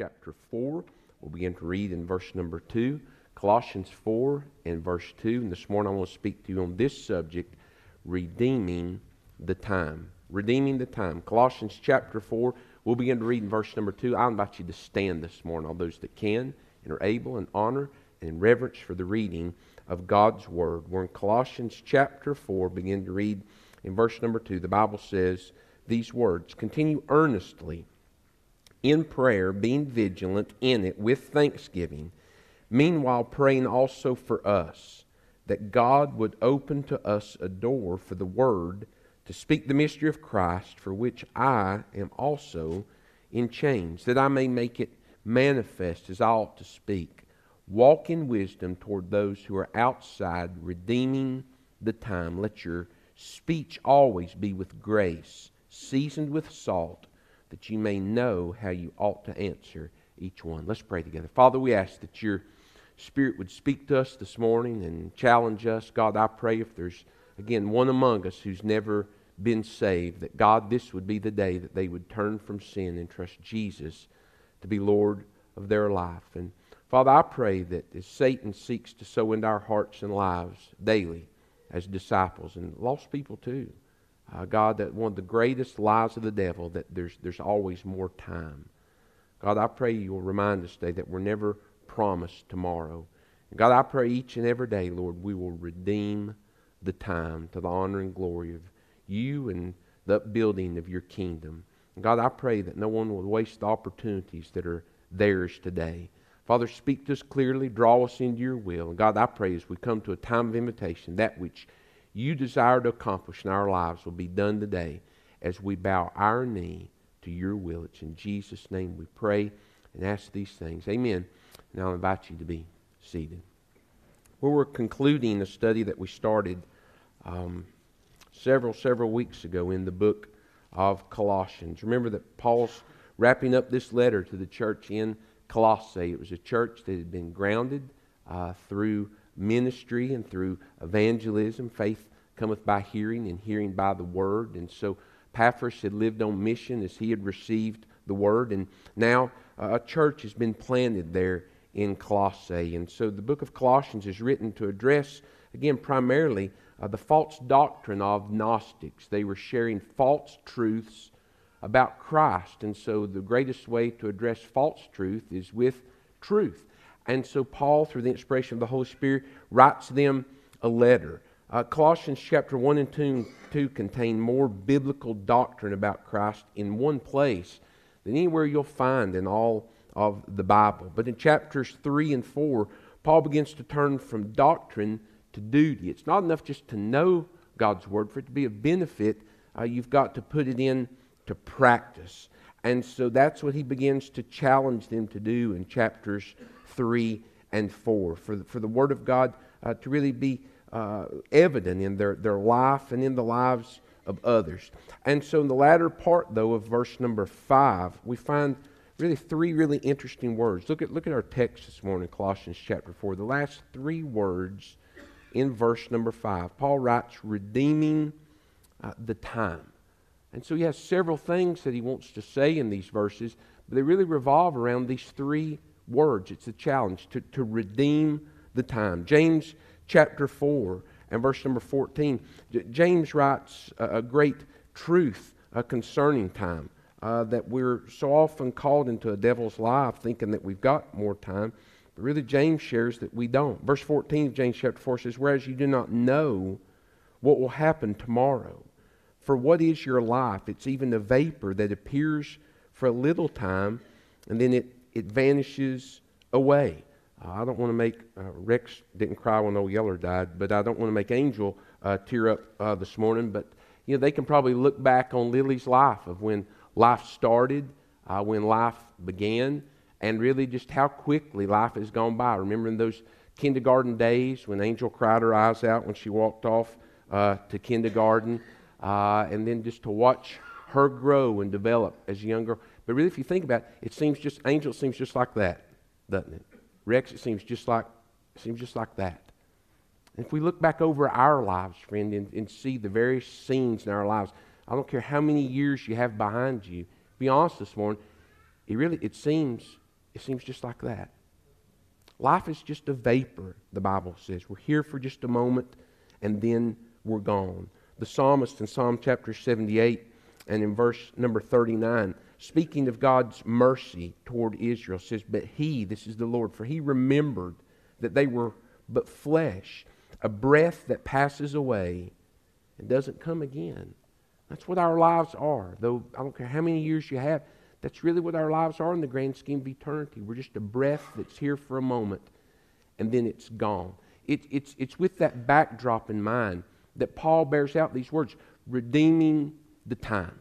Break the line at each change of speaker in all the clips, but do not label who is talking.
Chapter 4. We'll begin to read in verse number 2. Colossians 4 and verse 2. And this morning I want to speak to you on this subject redeeming the time. Redeeming the time. Colossians chapter 4. We'll begin to read in verse number 2. I invite you to stand this morning, all those that can and are able, in honor and in reverence for the reading of God's Word. We're in Colossians chapter 4. Begin to read in verse number 2. The Bible says these words Continue earnestly in prayer, being vigilant in it with thanksgiving, meanwhile praying also for us, that God would open to us a door for the word to speak the mystery of Christ, for which I am also in chains, that I may make it manifest as I ought to speak. Walk in wisdom toward those who are outside, redeeming the time. Let your speech always be with grace, seasoned with salt that you may know how you ought to answer each one. Let's pray together. Father, we ask that your Spirit would speak to us this morning and challenge us. God, I pray if there's, again, one among us who's never been saved, that God, this would be the day that they would turn from sin and trust Jesus to be Lord of their life. And Father, I pray that as Satan seeks to sow into our hearts and lives daily as disciples and lost people too, uh, God, that one of the greatest lies of the devil, that there's, there's always more time. God, I pray you will remind us today that we're never promised tomorrow. And God, I pray each and every day, Lord, we will redeem the time to the honor and glory of you and the upbuilding of your kingdom. And God, I pray that no one will waste the opportunities that are theirs today. Father, speak to us clearly, draw us into your will. And God, I pray as we come to a time of invitation, that which you desire to accomplish in our lives will be done today as we bow our knee to your will. It's in Jesus' name we pray and ask these things. Amen. And I'll invite you to be seated. Well, we're concluding a study that we started um, several, several weeks ago in the book of Colossians. Remember that Paul's wrapping up this letter to the church in Colossae. It was a church that had been grounded uh, through ministry and through evangelism. Faith cometh by hearing, and hearing by the word. And so Epaphras had lived on mission as he had received the word. And now uh, a church has been planted there in Colossae. And so the book of Colossians is written to address, again, primarily uh, the false doctrine of Gnostics. They were sharing false truths about Christ. And so the greatest way to address false truth is with truth. And so Paul, through the inspiration of the Holy Spirit, writes them a letter. Uh, Colossians chapter 1 and 2, 2 contain more biblical doctrine about Christ in one place than anywhere you'll find in all of the Bible. But in chapters 3 and 4, Paul begins to turn from doctrine to duty. It's not enough just to know God's Word. For it to be of benefit, uh, you've got to put it in to practice. And so that's what he begins to challenge them to do in chapters 3 and 4. For the, for the Word of God uh, to really be uh, evident in their, their life and in the lives of others. And so in the latter part, though, of verse number 5, we find really three really interesting words. Look at, look at our text this morning, Colossians chapter 4. The last three words in verse number 5. Paul writes, redeeming uh, the time. And so he has several things that he wants to say in these verses, but they really revolve around these three words. It's a challenge to, to redeem the time. James chapter 4 and verse number 14. J- James writes a, a great truth uh, concerning time. Uh, that we're so often called into a devil's life thinking that we've got more time. But really, James shares that we don't. Verse 14 of James chapter 4 says, Whereas you do not know what will happen tomorrow. For what is your life? It's even a vapor that appears for a little time and then it it vanishes away. Uh, I don't want to make, uh, Rex didn't cry when old Yeller died, but I don't want to make Angel uh, tear up uh, this morning. But, you know, they can probably look back on Lily's life of when life started, uh, when life began, and really just how quickly life has gone by. Remembering those kindergarten days when Angel cried her eyes out when she walked off uh, to kindergarten, and then just to watch her grow and develop as a young girl. But really, if you think about it, it seems just angel seems just like that, doesn't it? Rex, it seems just like seems just like that. And if we look back over our lives, friend, and, and see the various scenes in our lives, I don't care how many years you have behind you. Be honest this morning. it really it seems it seems just like that. Life is just a vapor, the Bible says. We're here for just a moment and then we're gone. The psalmist in Psalm chapter 78 and in verse number 39, speaking of God's mercy toward Israel, says, But he, this is the Lord, for he remembered that they were but flesh, a breath that passes away and doesn't come again. That's what our lives are. Though I don't care how many years you have, that's really what our lives are in the grand scheme of eternity. We're just a breath that's here for a moment and then it's gone. It, it's, it's with that backdrop in mind that Paul bears out these words redeeming the time.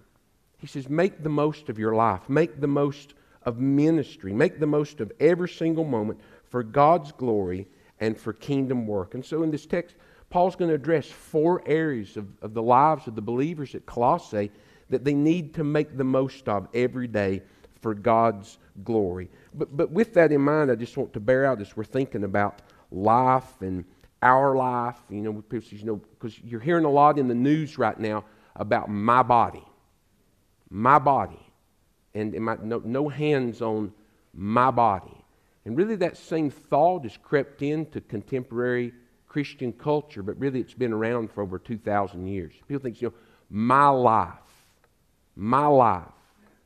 He says, Make the most of your life, make the most of ministry, make the most of every single moment for God's glory and for kingdom work. And so in this text, Paul's going to address four areas of, of the lives of the believers at Colossae that they need to make the most of every day for God's glory. But, but with that in mind, I just want to bear out as we're thinking about life and our life, you know, you know, because you're hearing a lot in the news right now about my body, my body, and my, no, no hands on my body. And really, that same thought has crept into contemporary Christian culture, but really, it's been around for over 2,000 years. People think, you know, my life, my life,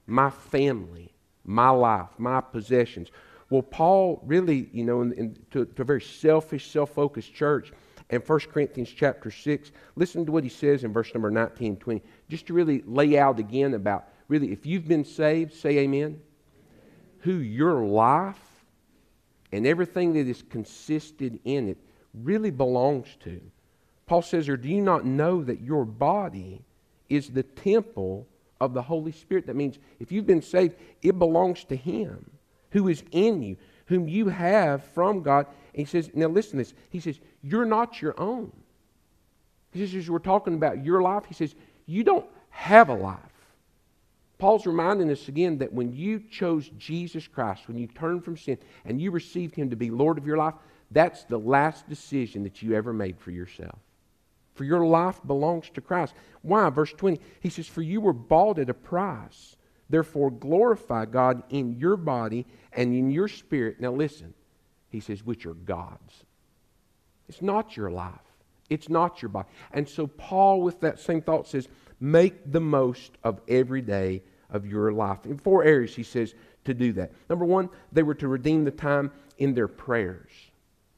my family, my life, my possessions. Well, Paul really, you know, in, in, to, to a very selfish, self focused church, in 1 Corinthians chapter 6, listen to what he says in verse number 19 and 20, just to really lay out again about really, if you've been saved, say amen, who your life and everything that is consisted in it really belongs to. Paul says, or do you not know that your body is the temple of the Holy Spirit? That means if you've been saved, it belongs to Him who is in you, whom you have from God. And he says, now listen to this. He says, you're not your own. He says, as we're talking about your life, he says, you don't have a life. Paul's reminding us again that when you chose Jesus Christ, when you turned from sin and you received him to be Lord of your life, that's the last decision that you ever made for yourself. For your life belongs to Christ. Why? Verse 20, he says, For you were bought at a price. Therefore, glorify God in your body and in your spirit. Now, listen, he says, which are God's. It's not your life, it's not your body. And so, Paul, with that same thought, says, make the most of every day of your life. In four areas, he says, to do that. Number one, they were to redeem the time in their prayers.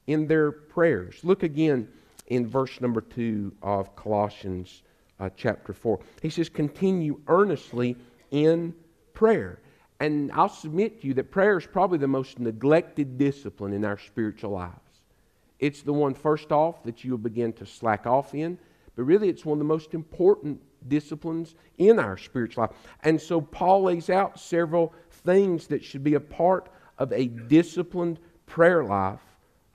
In their prayers. Look again in verse number two of Colossians uh, chapter 4. He says, continue earnestly in prayer. And I'll submit to you that prayer is probably the most neglected discipline in our spiritual lives. It's the one, first off, that you'll begin to slack off in, but really it's one of the most important disciplines in our spiritual life. And so Paul lays out several things that should be a part of a disciplined prayer life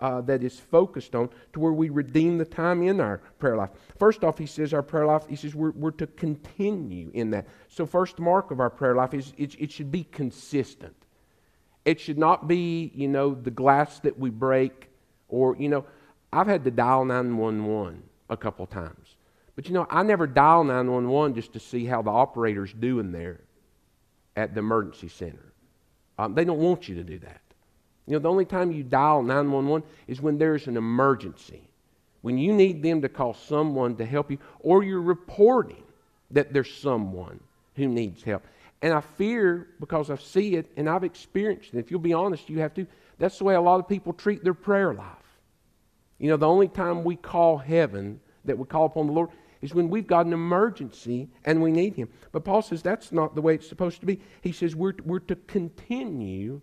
uh, that is focused on to where we redeem the time in our prayer life. First off, he says our prayer life, he says we're, we're to continue in that. So, first mark of our prayer life is it, it should be consistent. It should not be, you know, the glass that we break or, you know, I've had to dial 911 a couple times. But, you know, I never dial 911 just to see how the operator's doing there at the emergency center. Um, they don't want you to do that. You know, the only time you dial 911 is when there's an emergency, when you need them to call someone to help you, or you're reporting that there's someone who needs help. And I fear because I see it and I've experienced it. If you'll be honest, you have to. That's the way a lot of people treat their prayer life. You know, the only time we call heaven, that we call upon the Lord, is when we've got an emergency and we need Him. But Paul says that's not the way it's supposed to be. He says we're, we're to continue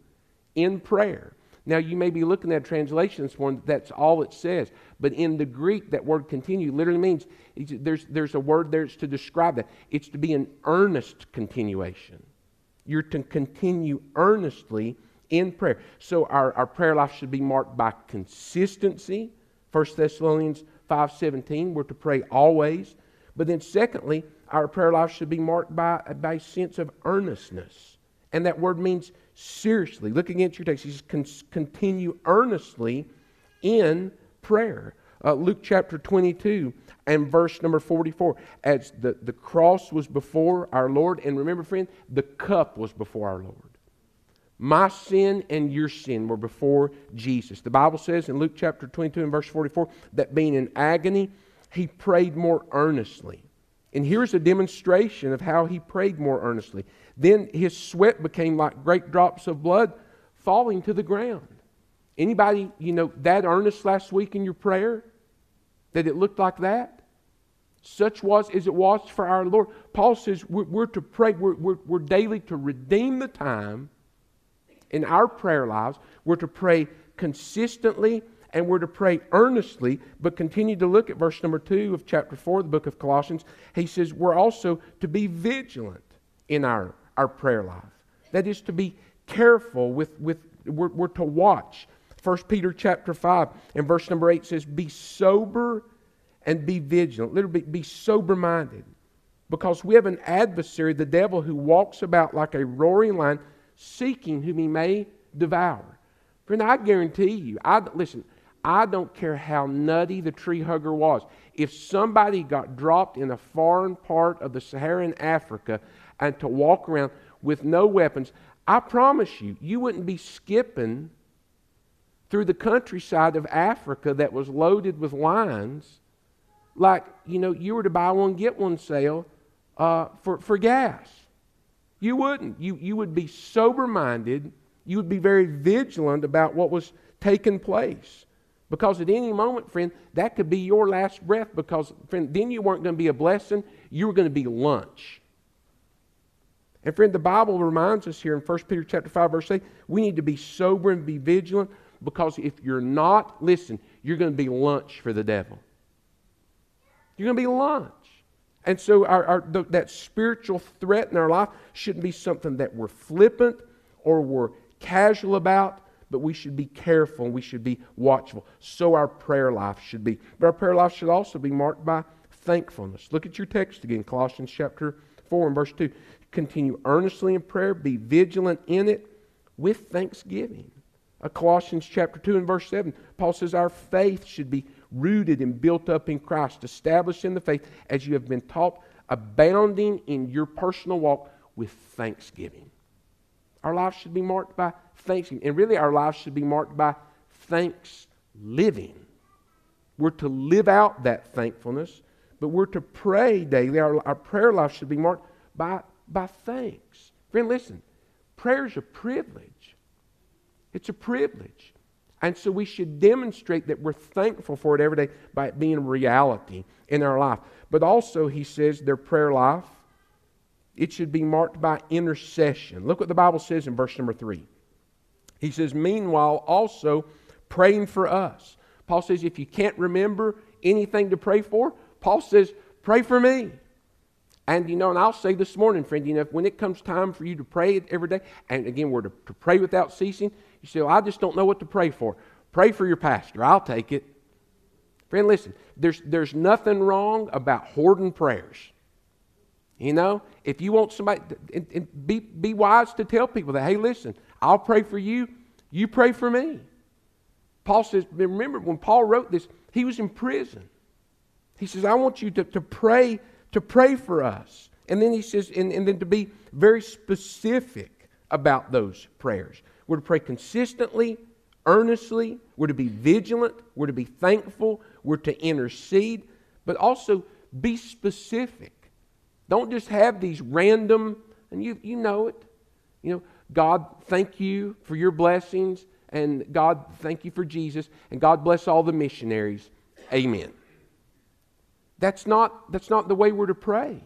in prayer. Now, you may be looking at translations one that's all it says. But in the Greek, that word continue literally means there's, there's a word there to describe that. It's to be an earnest continuation. You're to continue earnestly in prayer. So our, our prayer life should be marked by consistency. 1 Thessalonians 5.17, we're to pray always. But then secondly, our prayer life should be marked by, by a sense of earnestness. And that word means seriously. Look against your text. He says, continue earnestly in prayer. Uh, Luke chapter 22 and verse number 44. As the, the cross was before our Lord, and remember, friend, the cup was before our Lord. My sin and your sin were before Jesus. The Bible says in Luke chapter 22 and verse 44 that being in agony, he prayed more earnestly. And here's a demonstration of how he prayed more earnestly. Then his sweat became like great drops of blood falling to the ground. Anybody, you know, that earnest last week in your prayer? That it looked like that? Such was as it was for our Lord. Paul says we're, we're to pray, we're, we're, we're daily to redeem the time in our prayer lives. We're to pray consistently and we're to pray earnestly, but continue to look at verse number two of chapter four of the book of Colossians. He says we're also to be vigilant in our, our prayer life. That is to be careful with, with we're, we're to watch. 1 Peter chapter 5 and verse number 8 says, Be sober and be vigilant. Literally, be sober minded. Because we have an adversary, the devil, who walks about like a roaring lion, seeking whom he may devour. Friend, I guarantee you, I, listen, I don't care how nutty the tree hugger was. If somebody got dropped in a foreign part of the Saharan Africa and to walk around with no weapons, I promise you, you wouldn't be skipping through the countryside of Africa that was loaded with lions like, you know, you were to buy one, get one sale uh, for, for gas. You wouldn't. You, you would be sober minded. You would be very vigilant about what was taking place. Because at any moment, friend, that could be your last breath because, friend, then you weren't going to be a blessing, you were going to be lunch. And friend, the Bible reminds us here in 1 Peter chapter 5, verse 8, we need to be sober and be vigilant because if you're not, listen, you're going to be lunch for the devil. You're going to be lunch. And so our, our, the, that spiritual threat in our life shouldn't be something that we're flippant or we're casual about, but we should be careful and we should be watchful. So our prayer life should be. But our prayer life should also be marked by thankfulness. Look at your text again, Colossians chapter 4 and verse 2. Continue earnestly in prayer, be vigilant in it with thanksgiving. Colossians chapter 2 and verse 7, Paul says our faith should be rooted and built up in Christ, established in the faith as you have been taught, abounding in your personal walk with thanksgiving. Our lives should be marked by thanksgiving. And really, our lives should be marked by thanks living. We're to live out that thankfulness, but we're to pray daily. Our, our prayer life should be marked by, by thanks. Friend, listen, prayer is a privilege. It's a privilege. And so we should demonstrate that we're thankful for it every day by it being reality in our life. But also, he says, their prayer life, it should be marked by intercession. Look what the Bible says in verse number three. He says, Meanwhile, also praying for us. Paul says, if you can't remember anything to pray for, Paul says, pray for me. And you know, and I'll say this morning, friend, you know, when it comes time for you to pray every day, and again, we're to, to pray without ceasing, you say, well, I just don't know what to pray for. Pray for your pastor. I'll take it. Friend, listen, there's, there's nothing wrong about hoarding prayers. You know, if you want somebody, and, and be, be wise to tell people that, hey, listen, I'll pray for you, you pray for me. Paul says, remember when Paul wrote this, he was in prison. He says, I want you to, to pray, to pray for us. And then he says, and, and then to be very specific about those prayers. We're to pray consistently, earnestly. We're to be vigilant. We're to be thankful. We're to intercede, but also be specific. Don't just have these random, and you, you know it. You know, God, thank you for your blessings. And God, thank you for Jesus. And God bless all the missionaries. Amen. That's not, that's not the way we're to pray.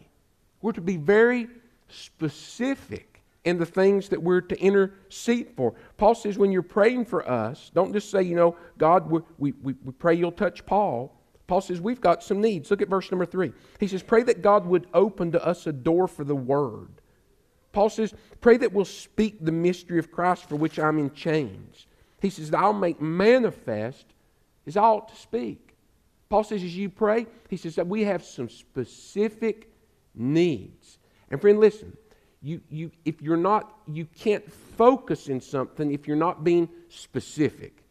We're to be very specific in the things that we're to intercede for. Paul says when you're praying for us, don't just say, you know, God, we, we, we pray you'll touch Paul. Paul says we've got some needs. Look at verse number three. He says, Pray that God would open to us a door for the word Paul says, Pray that we'll speak the mystery of Christ for which I'm in chains. He says, I'll make manifest as I ought to speak. Paul says, as you pray, he says that we have some specific needs. And friend, listen, you, you, if you're not, you can't focus in something if you're not being specific.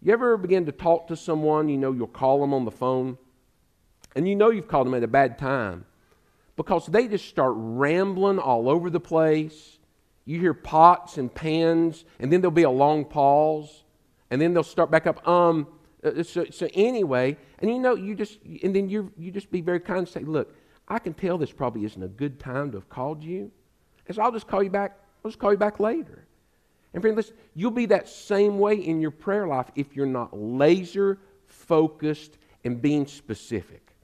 You ever begin to talk to someone, you know, you'll call them on the phone, and you know you've called them at a bad time because they just start rambling all over the place You hear pots and pans, and then there'll be a long pause, and then they'll start back up. Um, uh, so, so anyway, and you know, you just, and then you you just be very kind and say, look, I can tell this probably isn't a good time to have called you, and so I'll just call you back. I'll just call you back later. And friend, listen, you'll be that same way in your prayer life if you're not laser focused and being specific.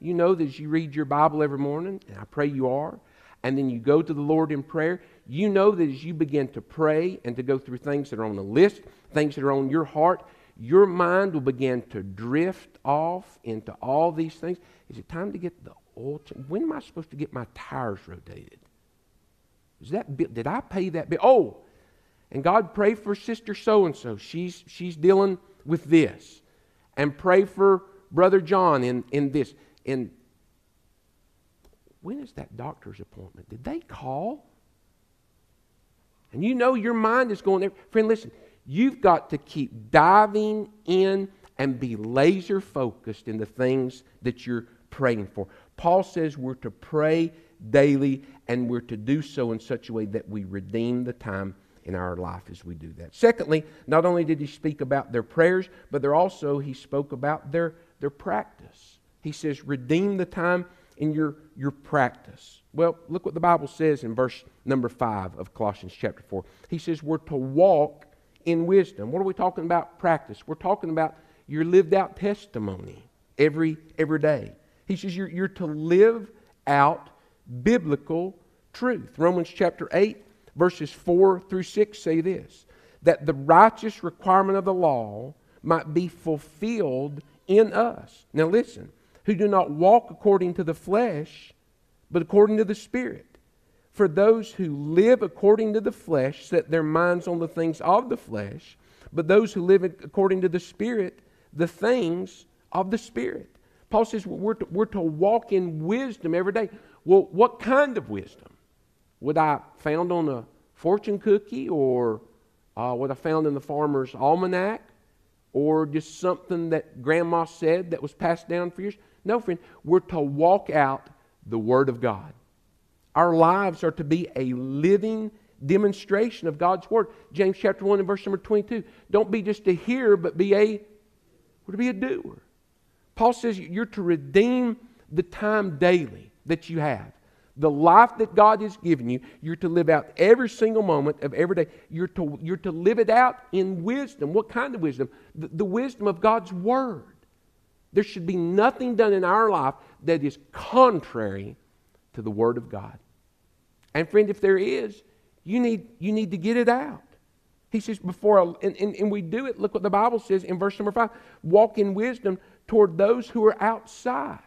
You know that as you read your Bible every morning, and I pray you are, and then you go to the Lord in prayer, you know that as you begin to pray and to go through things that are on the list, things that are on your heart, your mind will begin to drift off into all these things. Is it time to get the oil? When am I supposed to get my tires rotated? Is that did I pay that bill? Oh, and God pray for sister so and so. She's she's dealing with this. And pray for brother John in, in this. And when is that doctor's appointment? Did they call? And you know your mind is going there. Friend, listen, you've got to keep diving in and be laser focused in the things that you're praying for. Paul says we're to pray daily and we're to do so in such a way that we redeem the time in our life as we do that. Secondly, not only did he speak about their prayers, but there also he spoke about their, their practice. He says, redeem the time in your, your practice. Well, look what the Bible says in verse number 5 of Colossians chapter 4. He says, we're to walk in wisdom. What are we talking about practice? We're talking about your lived out testimony every, every day. He says you're, you're to live out biblical truth. Romans chapter 8 verses 4 through 6 say this that the righteous requirement of the law might be fulfilled in us. Now, listen, who do not walk according to the flesh, but according to the Spirit. For those who live according to the flesh set their minds on the things of the flesh, but those who live according to the Spirit, the things of the Spirit. Paul says we're to, we're to walk in wisdom every day. Well, what kind of wisdom? Would I found on a fortune cookie or uh, what I found in the farmer's almanac or just something that grandma said that was passed down for years. No, friend, we're to walk out the Word of God. Our lives are to be a living demonstration of God's Word. James chapter 1 and verse number 22. Don't be just a hearer, but be a, to be a doer. Paul says you're to redeem the time daily that you have. The life that God has given you, you're to live out every single moment of every day. You're to, you're to live it out in wisdom. What kind of wisdom? The, the wisdom of God's Word. There should be nothing done in our life that is contrary to the Word of God. And friend, if there is, you need, you need to get it out. He says, before, and, and, and we do it, look what the Bible says in verse number five walk in wisdom toward those who are outside.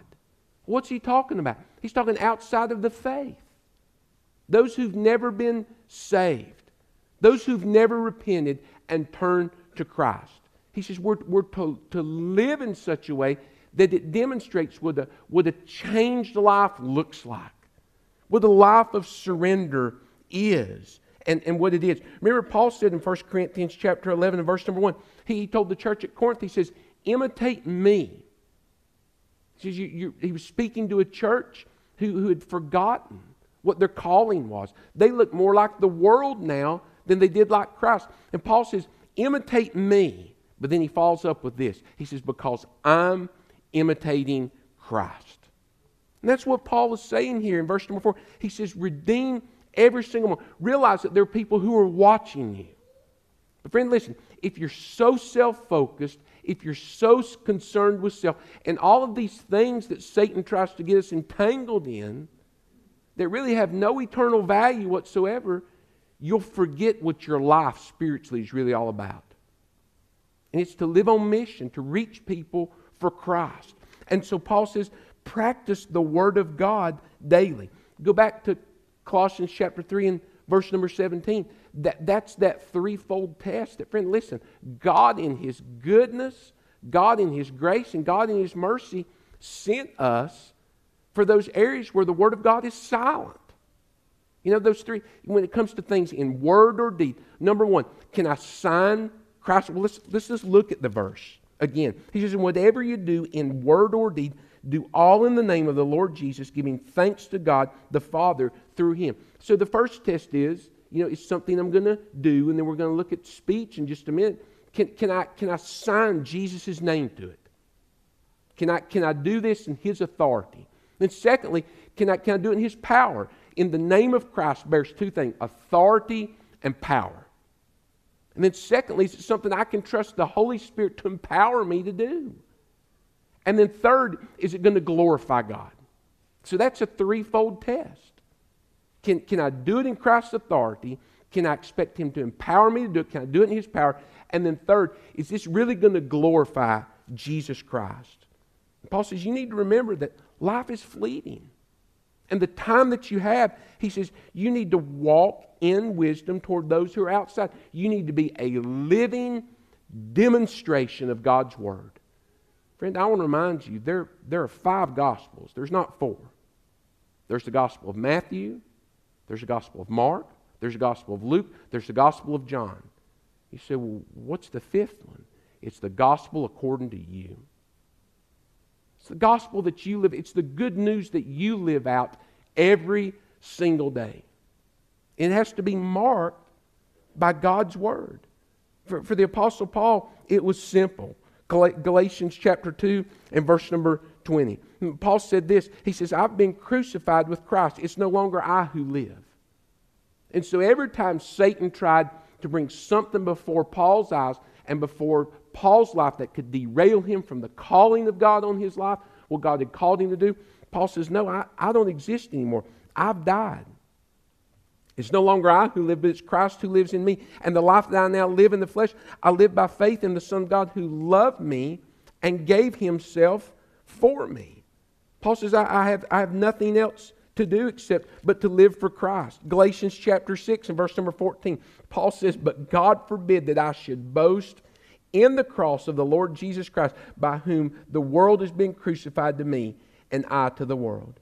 What's he talking about? He's talking outside of the faith. Those who've never been saved, those who've never repented and turned to Christ. He says we're, we're to, to live in such a way that it demonstrates what a, what a changed life looks like, what the life of surrender is, and, and what it is. Remember, Paul said in 1 Corinthians chapter 11 and verse number 1, he told the church at Corinth, he says, imitate me he, says you, you, he was speaking to a church who, who had forgotten what their calling was. They look more like the world now than they did like Christ. And Paul says, imitate me. But then he follows up with this. He says, because I'm imitating Christ. And that's what Paul is saying here in verse number four. He says, redeem every single one. Realize that there are people who are watching you. But friend, listen, if you're so self focused if you're so concerned with self and all of these things that Satan tries to get us entangled in that really have no eternal value whatsoever, you'll forget what your life spiritually is really all about. And it's to live on mission, to reach people for Christ. And so Paul says, practice the Word of God daily. Go back to Colossians chapter 3 and verse number 17. That, that's that threefold test. That, friend, listen, God in His goodness, God in His grace, and God in His mercy sent us for those areas where the Word of God is silent. You know, those three, when it comes to things in word or deed, number one, can I sign Christ? Well, let's, let's just look at the verse again. He says, whatever you do in word or deed, do all in the name of the Lord Jesus, giving thanks to God the Father through Him. So the first test is you know, it's something I'm going to do, and then we're going to look at speech in just a minute. Can, can, I, can I sign Jesus' name to it? Can I, can I do this in His authority? And secondly, can I, can I do it in His power? In the name of Christ bears two things authority and power. And then secondly, is it something I can trust the Holy Spirit to empower me to do? And then third, is it going to glorify God? So that's a threefold test. Can, can I do it in Christ's authority? Can I expect Him to empower me to do it? Can I do it in His power? And then third, is this really going to glorify Jesus Christ? Paul says you need to remember that life is fleeting. And the time that you have, he says, you need to walk in wisdom toward those who are outside. You need to be a living demonstration of God's Word. Friend, I want to remind you there, there are five Gospels, there's not four. There's the Gospel of Matthew, there's the Gospel of Mark, there's the Gospel of Luke, there's the Gospel of John. You say, well, what's the fifth one? It's the Gospel according to you. It's the gospel that you live, it's the good news that you live out every single day. It has to be marked by God's word. For, for the Apostle Paul, it was simple. Galatians chapter 2 and verse number 20. Paul said this He says, I've been crucified with Christ. It's no longer I who live. And so every time Satan tried to bring something before Paul's eyes and before Paul's life that could derail him from the calling of God on his life, what God had called him to do, Paul says, No, I, I don't exist anymore. I've died. It's no longer I who live, but it's Christ who lives in me. And the life that I now live in the flesh, I live by faith in the Son of God who loved me and gave himself for me. Paul says, I, I, have, I have nothing else to do except but to live for Christ. Galatians chapter 6 and verse number 14. Paul says, But God forbid that I should boast in the cross of the Lord Jesus Christ, by whom the world has been crucified to me and I to the world.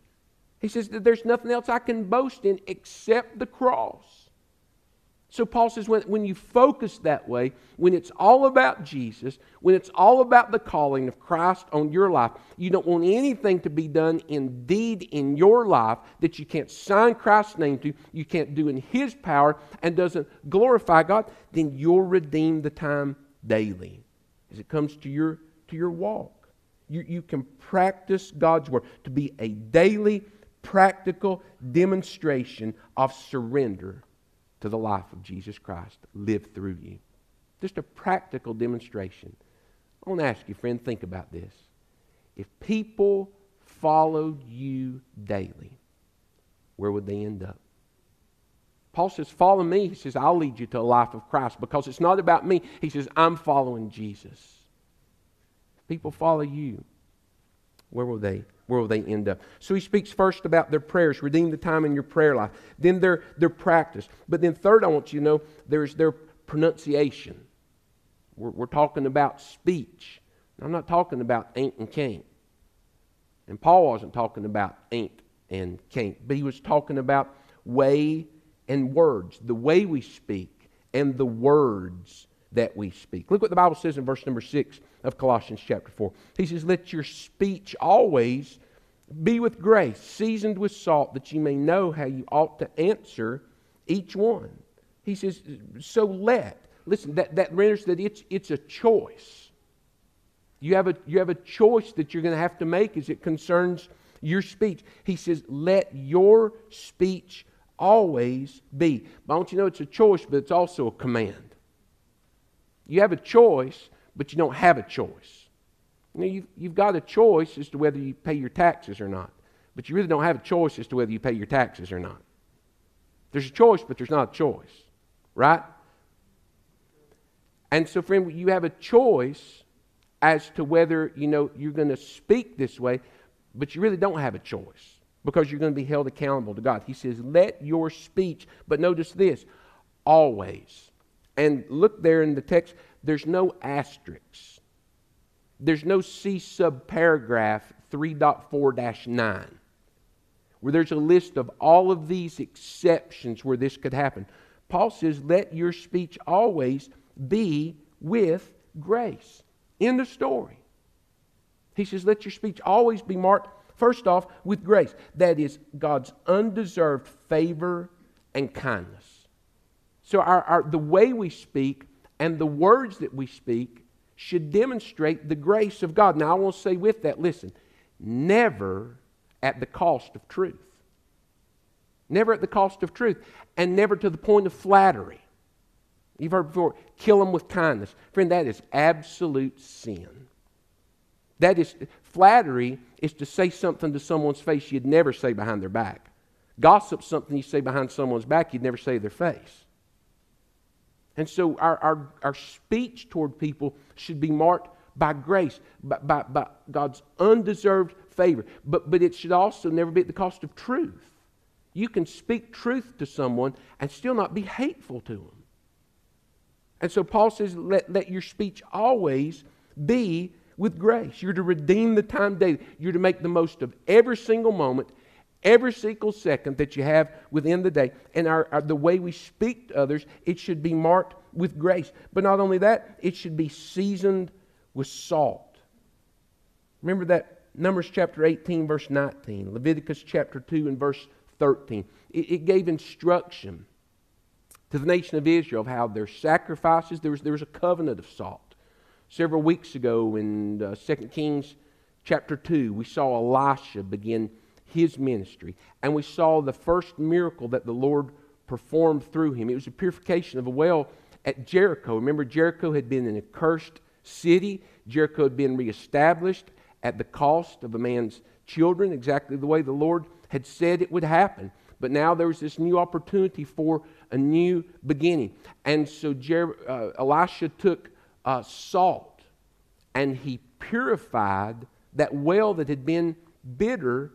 He says that there's nothing else I can boast in except the cross. So Paul says when, when you focus that way, when it's all about Jesus, when it's all about the calling of Christ on your life, you don't want anything to be done indeed in your life that you can't sign Christ's name to, you can't do in His power, and doesn't glorify God, then you'll redeem the time daily as it comes to your, to your walk. You, you can practice God's Word to be a daily, practical demonstration of surrender to the life of Jesus Christ live through you. Just a practical demonstration. I want to ask you, friend, think about this. If people followed you daily, where would they end up? Paul says, Follow me. He says, I'll lead you to a life of Christ because it's not about me. He says, I'm following Jesus. If people follow you. Where will they? Where will they end up? So he speaks first about their prayers, redeem the time in your prayer life. Then their, their practice. But then third, I want you to know there's their pronunciation. We're, we're talking about speech. I'm not talking about ain't and can't. And Paul wasn't talking about ain't and can't, but he was talking about way and words, the way we speak, and the words that we speak. Look what the Bible says in verse number 6 of Colossians chapter 4. He says, Let your speech always be with grace, seasoned with salt, that you may know how you ought to answer each one. He says, So let. Listen, that, that renders that it's, it's a choice. You have a, you have a choice that you're going to have to make as it concerns your speech. He says, Let your speech always be. But I want you to know it's a choice, but it's also a command. You have a choice, but you don't have a choice. You know, you've, you've got a choice as to whether you pay your taxes or not, but you really don't have a choice as to whether you pay your taxes or not. There's a choice, but there's not a choice, right? And so, friend, you have a choice as to whether you know you're going to speak this way, but you really don't have a choice because you're going to be held accountable to God. He says, Let your speech, but notice this, always. And look there in the text, there's no asterisks. There's no C sub paragraph 3.4 9, where there's a list of all of these exceptions where this could happen. Paul says, Let your speech always be with grace. In the story. He says, Let your speech always be marked First off, with grace. That is God's undeserved favor and kindness. So our, our, the way we speak and the words that we speak should demonstrate the grace of God. Now, I want to say with that, listen, never at the cost of truth. Never at the cost of truth, and never to the point of flattery. You've heard before, kill them with kindness. Friend, that is absolute sin. That is, flattery is to say something to someone's face you'd never say behind their back. Gossip something you say behind someone's back you'd never say their face. And so our, our, our speech toward people should be marked by grace, by, by, by God's undeserved favor. But, but it should also never be at the cost of truth. You can speak truth to someone and still not be hateful to them. And so Paul says, let, let your speech always be with grace. You're to redeem the time daily. You're to make the most of every single moment, every single second that you have within the day. And our, our, the way we speak to others, it should be marked with grace. But not only that, it should be seasoned with salt. Remember that Numbers chapter 18, verse 19, Leviticus chapter 2 and verse 13. It, it gave instruction to the nation of Israel of how their sacrifices, there was, there was a covenant of salt. Several weeks ago in uh, 2 Kings chapter 2, we saw Elisha begin his ministry. And we saw the first miracle that the Lord performed through him. It was a purification of a well at Jericho. Remember, Jericho had been an accursed city, Jericho had been reestablished at the cost of a man's children, exactly the way the Lord had said it would happen. But now there was this new opportunity for a new beginning. And so Jer- uh, Elisha took uh, salt and he purified that well that had been bitter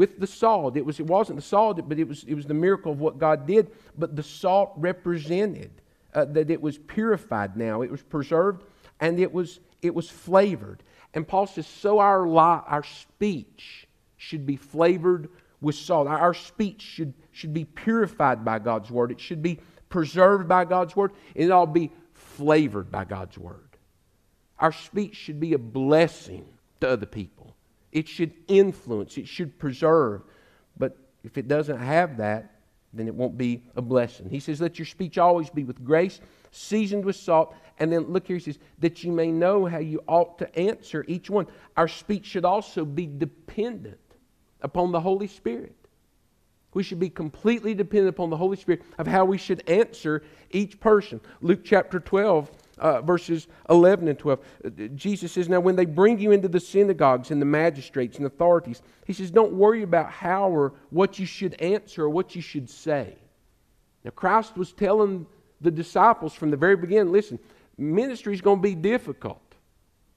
with the salt. It, was, it wasn't the salt, but it was, it was the miracle of what God did. But the salt represented uh, that it was purified now, it was preserved, and it was, it was flavored. And Paul says, so our, li- our speech should be flavored with salt. Our speech should, should be purified by God's word, it should be preserved by God's word, it all be flavored by God's word. Our speech should be a blessing to other people. It should influence, it should preserve. But if it doesn't have that, then it won't be a blessing. He says, Let your speech always be with grace, seasoned with salt. And then look here, he says, That you may know how you ought to answer each one. Our speech should also be dependent upon the Holy Spirit. We should be completely dependent upon the Holy Spirit of how we should answer each person. Luke chapter 12, uh, verses 11 and 12. Uh, Jesus says, Now, when they bring you into the synagogues and the magistrates and authorities, he says, Don't worry about how or what you should answer or what you should say. Now, Christ was telling the disciples from the very beginning listen, ministry is going to be difficult.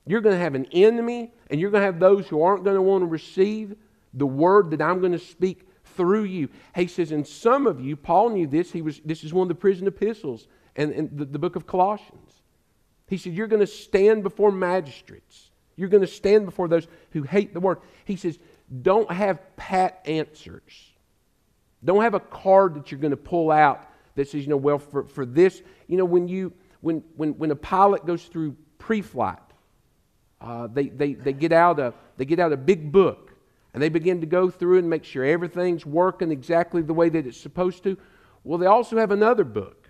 You're going to have an enemy, and you're going to have those who aren't going to want to receive the word that I'm going to speak through you. He says, and some of you, Paul knew this. He was, this is one of the prison epistles and, and the, the book of Colossians. He said, You're going to stand before magistrates. You're going to stand before those who hate the word. He says, Don't have pat answers. Don't have a card that you're going to pull out that says, you know, well, for, for this, you know, when you when when when a pilot goes through pre-flight, uh, they, they, they get out a they get out a big book and they begin to go through and make sure everything's working exactly the way that it's supposed to. Well, they also have another book.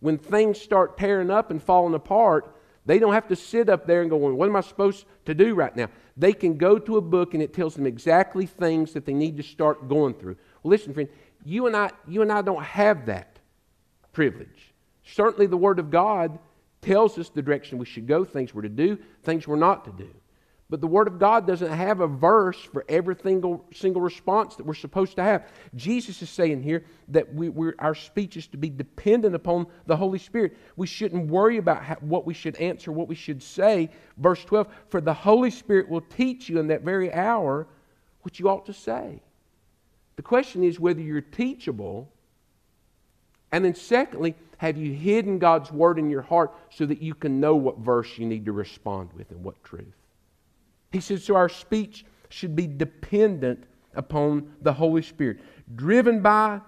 When things start tearing up and falling apart, they don't have to sit up there and go, What am I supposed to do right now? They can go to a book and it tells them exactly things that they need to start going through. Well, listen, friend, you and I, you and I don't have that privilege. Certainly, the Word of God tells us the direction we should go, things we're to do, things we're not to do. But the Word of God doesn't have a verse for every single, single response that we're supposed to have. Jesus is saying here that we, our speech is to be dependent upon the Holy Spirit. We shouldn't worry about how, what we should answer, what we should say. Verse 12 For the Holy Spirit will teach you in that very hour what you ought to say. The question is whether you're teachable. And then, secondly, have you hidden God's Word in your heart so that you can know what verse you need to respond with and what truth? He says, so our speech should be dependent upon the Holy Spirit, driven by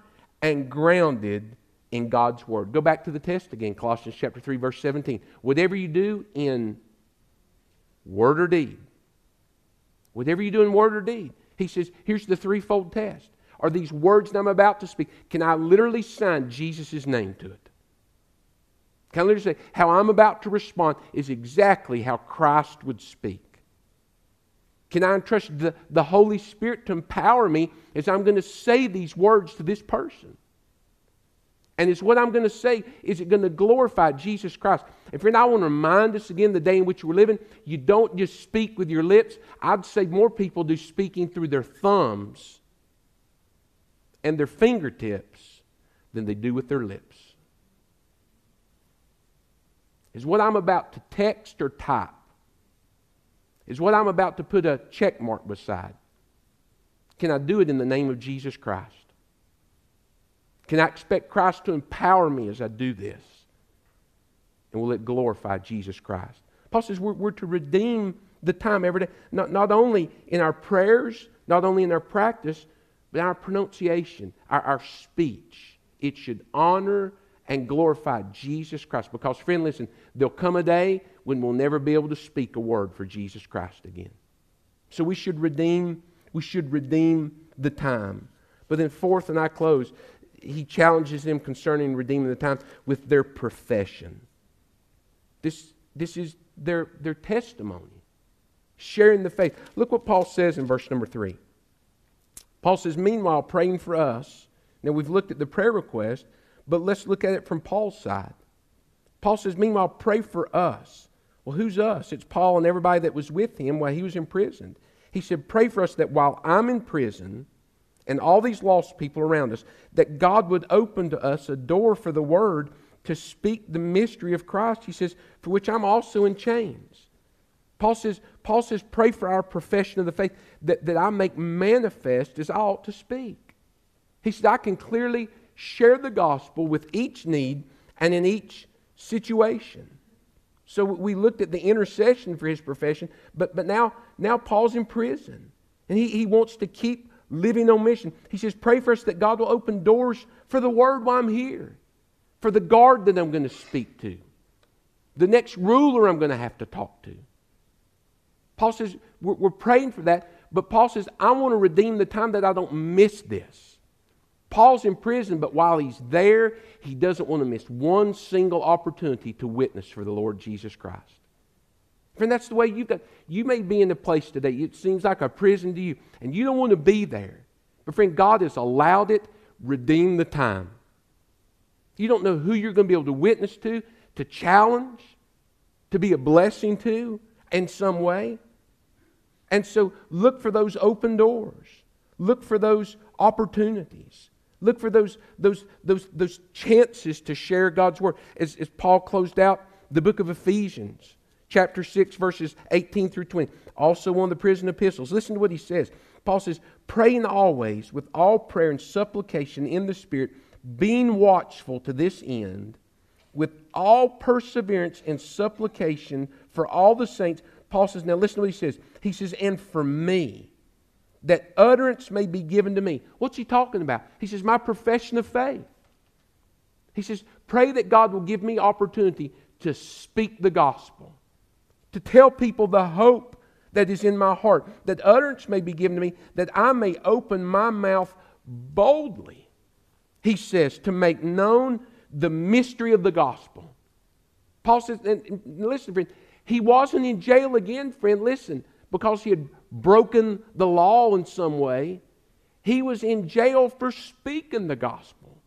and grounded in God's Word. Go back to the test again, Colossians chapter 3, verse 17. Whatever you do in word or deed, whatever you do in word or deed, he says, here's the threefold test. Are these words that I'm about to speak, can I literally sign Jesus' name to it? Can I literally say, how I'm about to respond is exactly how Christ would speak? Can I entrust the, the Holy Spirit to empower me as I'm going to say these words to this person? And is what I'm going to say, is it going to glorify Jesus Christ? And friend, I want to remind us again the day in which we're living, you don't just speak with your lips. I'd say more people do speaking through their thumbs and their fingertips than they do with their lips. Is what I'm about to text or type is what I'm about to put a check mark beside. Can I do it in the name of Jesus Christ? Can I expect Christ to empower me as I do this? And will it glorify Jesus Christ? Paul says we're, we're to redeem the time every day, not, not only in our prayers, not only in our practice, but our pronunciation, our, our speech. It should honor and glorify Jesus Christ. Because, friend, listen, there'll come a day when we'll never be able to speak a word for Jesus Christ again. So we should redeem, we should redeem the time. But then fourth, and I close, he challenges them concerning redeeming the time with their profession. This, this is their, their testimony, sharing the faith. Look what Paul says in verse number three. Paul says, Meanwhile, praying for us. Now we've looked at the prayer request, but let's look at it from Paul's side. Paul says, Meanwhile, pray for us. Well, who's us? It's Paul and everybody that was with him while he was imprisoned. He said, Pray for us that while I'm in prison and all these lost people around us, that God would open to us a door for the word to speak the mystery of Christ. He says, For which I'm also in chains. Paul says, Paul says, Pray for our profession of the faith that, that I make manifest as I ought to speak. He said, I can clearly share the gospel with each need and in each situation. So we looked at the intercession for his profession, but, but now, now Paul's in prison. And he, he wants to keep living on mission. He says, Pray for us that God will open doors for the word while I'm here, for the guard that I'm going to speak to, the next ruler I'm going to have to talk to. Paul says, We're, we're praying for that, but Paul says, I want to redeem the time that I don't miss this. Paul's in prison, but while he's there, he doesn't want to miss one single opportunity to witness for the Lord Jesus Christ. Friend, that's the way you've got. You may be in a place today, it seems like a prison to you, and you don't want to be there. But, friend, God has allowed it, redeem the time. You don't know who you're going to be able to witness to, to challenge, to be a blessing to in some way. And so look for those open doors, look for those opportunities. Look for those, those, those, those chances to share God's word. As, as Paul closed out the book of Ephesians, chapter 6, verses 18 through 20, also of the prison epistles. Listen to what he says. Paul says, Praying always with all prayer and supplication in the Spirit, being watchful to this end, with all perseverance and supplication for all the saints. Paul says, Now listen to what he says. He says, And for me that utterance may be given to me. What's he talking about? He says, My profession of faith. He says, Pray that God will give me opportunity to speak the gospel, to tell people the hope that is in my heart, that utterance may be given to me, that I may open my mouth boldly. He says, to make known the mystery of the gospel. Paul says, and, listen, friend, he wasn't in jail again, friend. Listen, because he had broken the law in some way. He was in jail for speaking the gospel.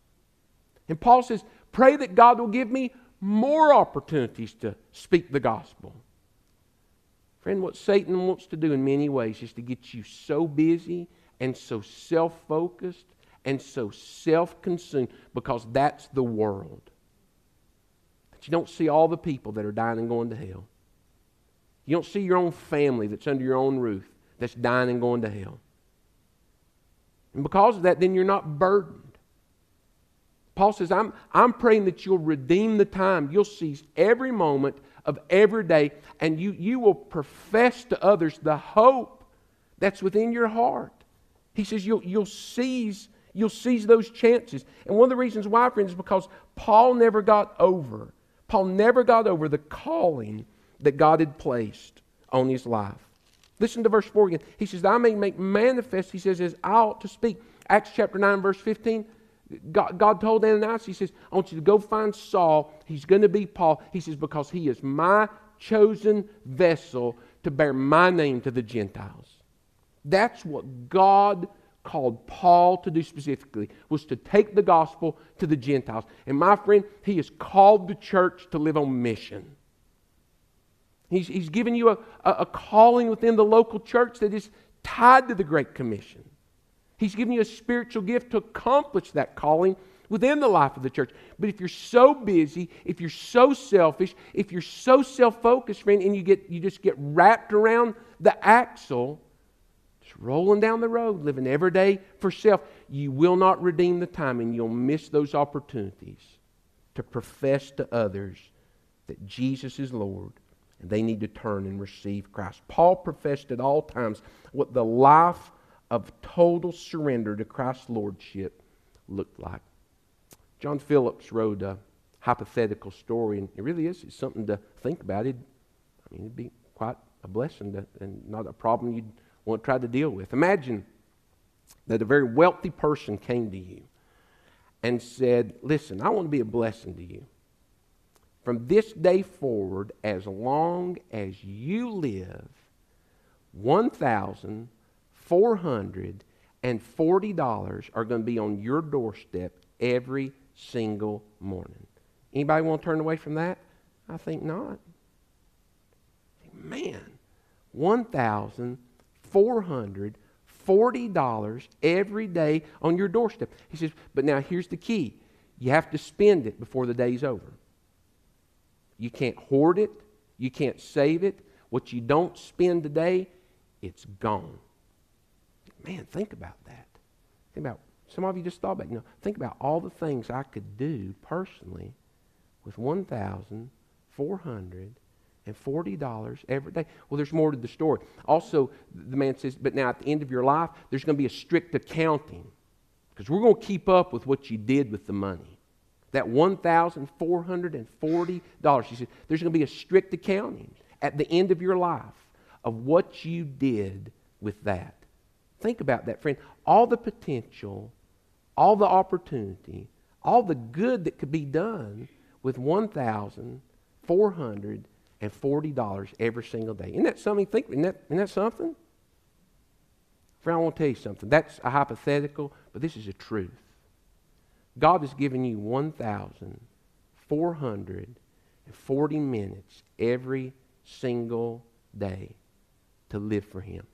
And Paul says, Pray that God will give me more opportunities to speak the gospel. Friend, what Satan wants to do in many ways is to get you so busy and so self focused and so self consumed because that's the world. That you don't see all the people that are dying and going to hell. You don't see your own family that's under your own roof that's dying and going to hell. And because of that, then you're not burdened. Paul says, I'm, I'm praying that you'll redeem the time. You'll seize every moment of every day, and you, you will profess to others the hope that's within your heart. He says you'll, you'll, seize, you'll seize those chances. And one of the reasons why, friends, is because Paul never got over. Paul never got over the calling that God had placed on his life. Listen to verse 4 again. He says, I may make manifest, he says, as I ought to speak. Acts chapter 9, verse 15. God, God told Ananias, He says, I want you to go find Saul. He's going to be Paul. He says, because he is my chosen vessel to bear my name to the Gentiles. That's what God called Paul to do specifically, was to take the gospel to the Gentiles. And my friend, he has called the church to live on mission. He's, he's given you a, a, calling within the local church that is tied to the Great Commission. He's given you a spiritual gift to accomplish that calling within the life of the church. But if you're so busy, if you're so selfish, if you're so self-focused, friend, and you get you just get wrapped around the axle, just rolling down the road, living every day for self, you will not redeem the time and you'll miss those opportunities to profess to others that Jesus is Lord they need to turn and receive Christ. Paul professed at all times what the life of total surrender to Christ's Lordship looked like. John Phillips wrote a hypothetical story, and it really is it's something to think about. It, I mean, it'd be quite a blessing to, and not a problem you'd want to try to deal with. Imagine that a very wealthy person came to you and said, Listen, I want to be a blessing to you. From this day forward, as long as you live, 1,440 dollars are going to be on your doorstep every single morning. Anybody want to turn away from that? I think not. Man, $1,440 every day on your doorstep. He says, but now here's the key you have to spend it before the day's over. You can't hoard it, you can't save it. What you don't spend today, it's gone. Man, think about that. Think about some of you just thought about, you know, think about all the things I could do personally with one thousand four hundred and forty dollars every day. Well, there's more to the story. Also, the man says, but now at the end of your life, there's going to be a strict accounting because we're going to keep up with what you did with the money. That one thousand four hundred and forty dollars. She said, there's going to be a strict accounting at the end of your life of what you did with that. Think about that, friend. All the potential, all the opportunity, all the good that could be done with $1,440 every single day. Isn't that something? Think, isn't that, isn't that something? Friend, I want to tell you something. That's a hypothetical, but this is a truth. God has given you 1,440 minutes every single day to live for Him.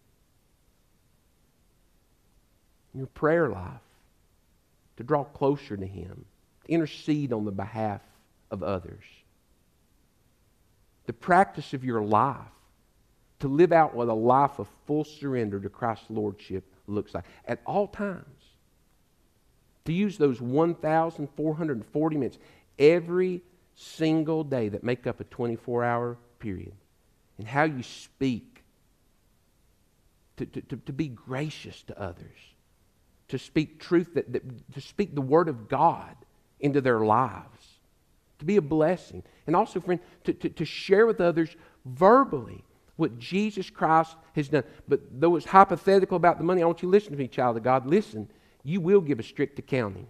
Your prayer life, to draw closer to Him, to intercede on the behalf of others. The practice of your life, to live out what a life of full surrender to Christ's Lordship looks like at all times. To use those 1,440 minutes every single day that make up a 24 hour period and how you speak, to, to, to, to be gracious to others, to speak truth, that, that, to speak the Word of God into their lives, to be a blessing. And also, friend, to, to, to share with others verbally what Jesus Christ has done. But though it's hypothetical about the money, I want you to listen to me, child of God. Listen, you will give a strict accounting.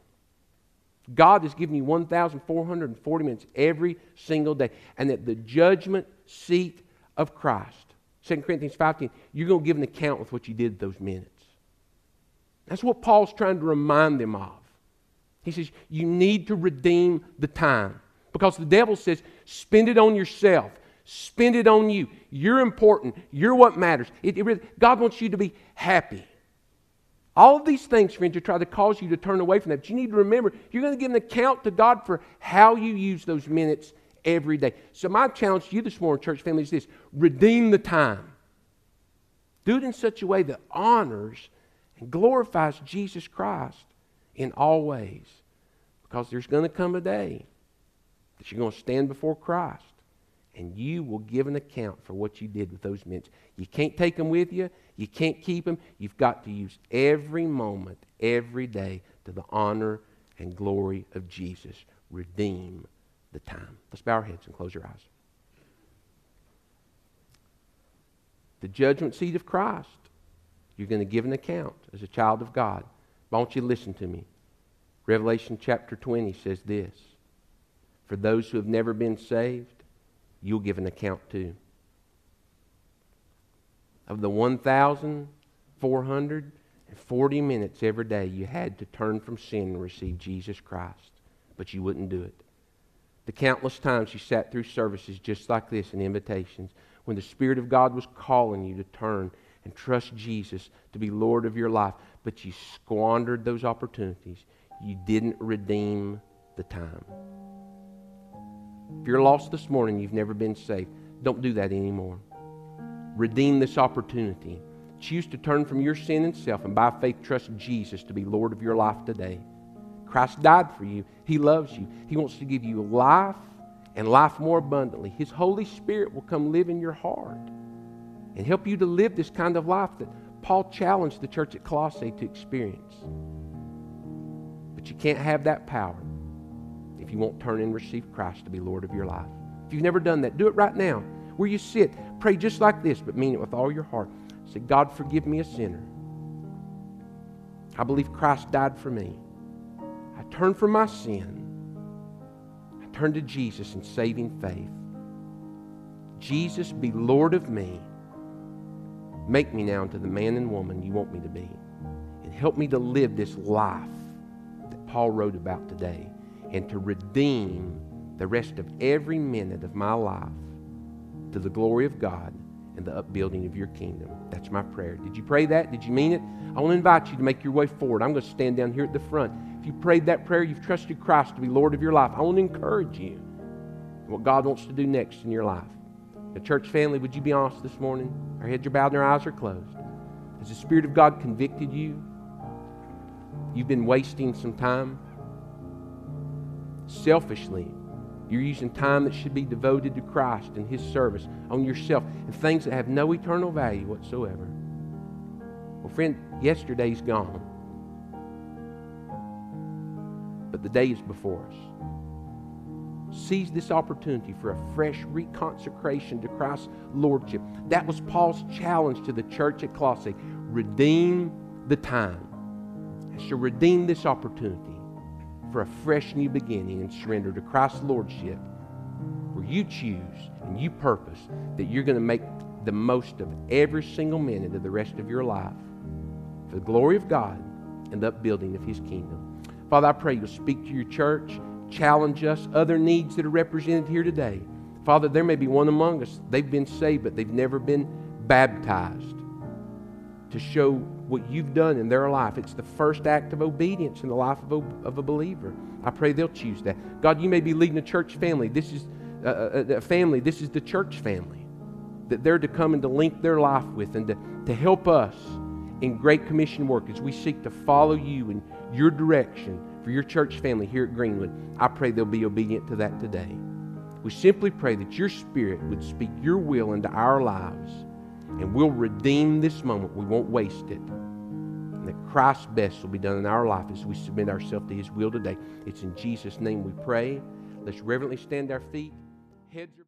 God has given you 1,440 minutes every single day. And at the judgment seat of Christ, 2 Corinthians 5.10, you're going to give an account with what you did those minutes. That's what Paul's trying to remind them of. He says, You need to redeem the time. Because the devil says, Spend it on yourself. Spend it on you. You're important. You're what matters. It, it really, God wants you to be happy. All of these things, friends, are trying to cause you to turn away from that. But you need to remember, you're going to give an account to God for how you use those minutes every day. So, my challenge to you this morning, church family, is this redeem the time. Do it in such a way that honors and glorifies Jesus Christ in all ways. Because there's going to come a day that you're going to stand before Christ and you will give an account for what you did with those minutes. You can't take them with you, you can't keep them. You've got to use every moment, every day to the honor and glory of Jesus. Redeem the time. Let's bow our heads and close your eyes. The judgment seat of Christ you're going to give an account as a child of God. I want you listen to me. Revelation chapter 20 says this For those who have never been saved, you'll give an account too. Of the 1,440 minutes every day you had to turn from sin and receive Jesus Christ, but you wouldn't do it. The countless times you sat through services just like this and invitations when the Spirit of God was calling you to turn and trust Jesus to be Lord of your life, but you squandered those opportunities. You didn't redeem the time. If you're lost this morning, you've never been saved, don't do that anymore. Redeem this opportunity. Choose to turn from your sin and self and by faith trust Jesus to be Lord of your life today. Christ died for you. He loves you. He wants to give you life and life more abundantly. His Holy Spirit will come live in your heart and help you to live this kind of life that Paul challenged the church at Colossae to experience. But you can't have that power you won't turn and receive Christ to be Lord of your life. If you've never done that, do it right now. Where you sit, pray just like this, but mean it with all your heart. Say, God, forgive me a sinner. I believe Christ died for me. I turn from my sin. I turn to Jesus in saving faith. Jesus, be Lord of me. Make me now into the man and woman you want me to be. And help me to live this life that Paul wrote about today and to redeem the rest of every minute of my life to the glory of God and the upbuilding of your kingdom. That's my prayer. Did you pray that? Did you mean it? I want to invite you to make your way forward. I'm going to stand down here at the front. If you prayed that prayer, you've trusted Christ to be Lord of your life. I want to encourage you what God wants to do next in your life. The church family, would you be honest this morning? Our heads are bowed and our eyes are closed. Has the Spirit of God convicted you? You've been wasting some time? Selfishly, you're using time that should be devoted to Christ and His service on yourself and things that have no eternal value whatsoever. Well, friend, yesterday's gone. But the day is before us seize this opportunity for a fresh reconsecration to Christ's Lordship. That was Paul's challenge to the church at Colossae. Redeem the time. I shall redeem this opportunity for a fresh new beginning and surrender to Christ's Lordship, where you choose and you purpose that you're going to make the most of every single minute of the rest of your life for the glory of God and the upbuilding of His kingdom. Father, I pray you'll speak to your church challenge us, other needs that are represented here today. Father, there may be one among us, they've been saved, but they've never been baptized to show what you've done in their life. It's the first act of obedience in the life of a, of a believer. I pray they'll choose that. God, you may be leading a church family. This is a, a, a family. This is the church family that they're to come and to link their life with and to, to help us in Great Commission work as we seek to follow you in your direction for your church family here at Greenwood, I pray they'll be obedient to that today. We simply pray that your Spirit would speak your will into our lives and we'll redeem this moment. We won't waste it. Christ's best will be done in our life as we submit ourselves to His will today. It's in Jesus' name we pray. Let's reverently stand our feet. Heads are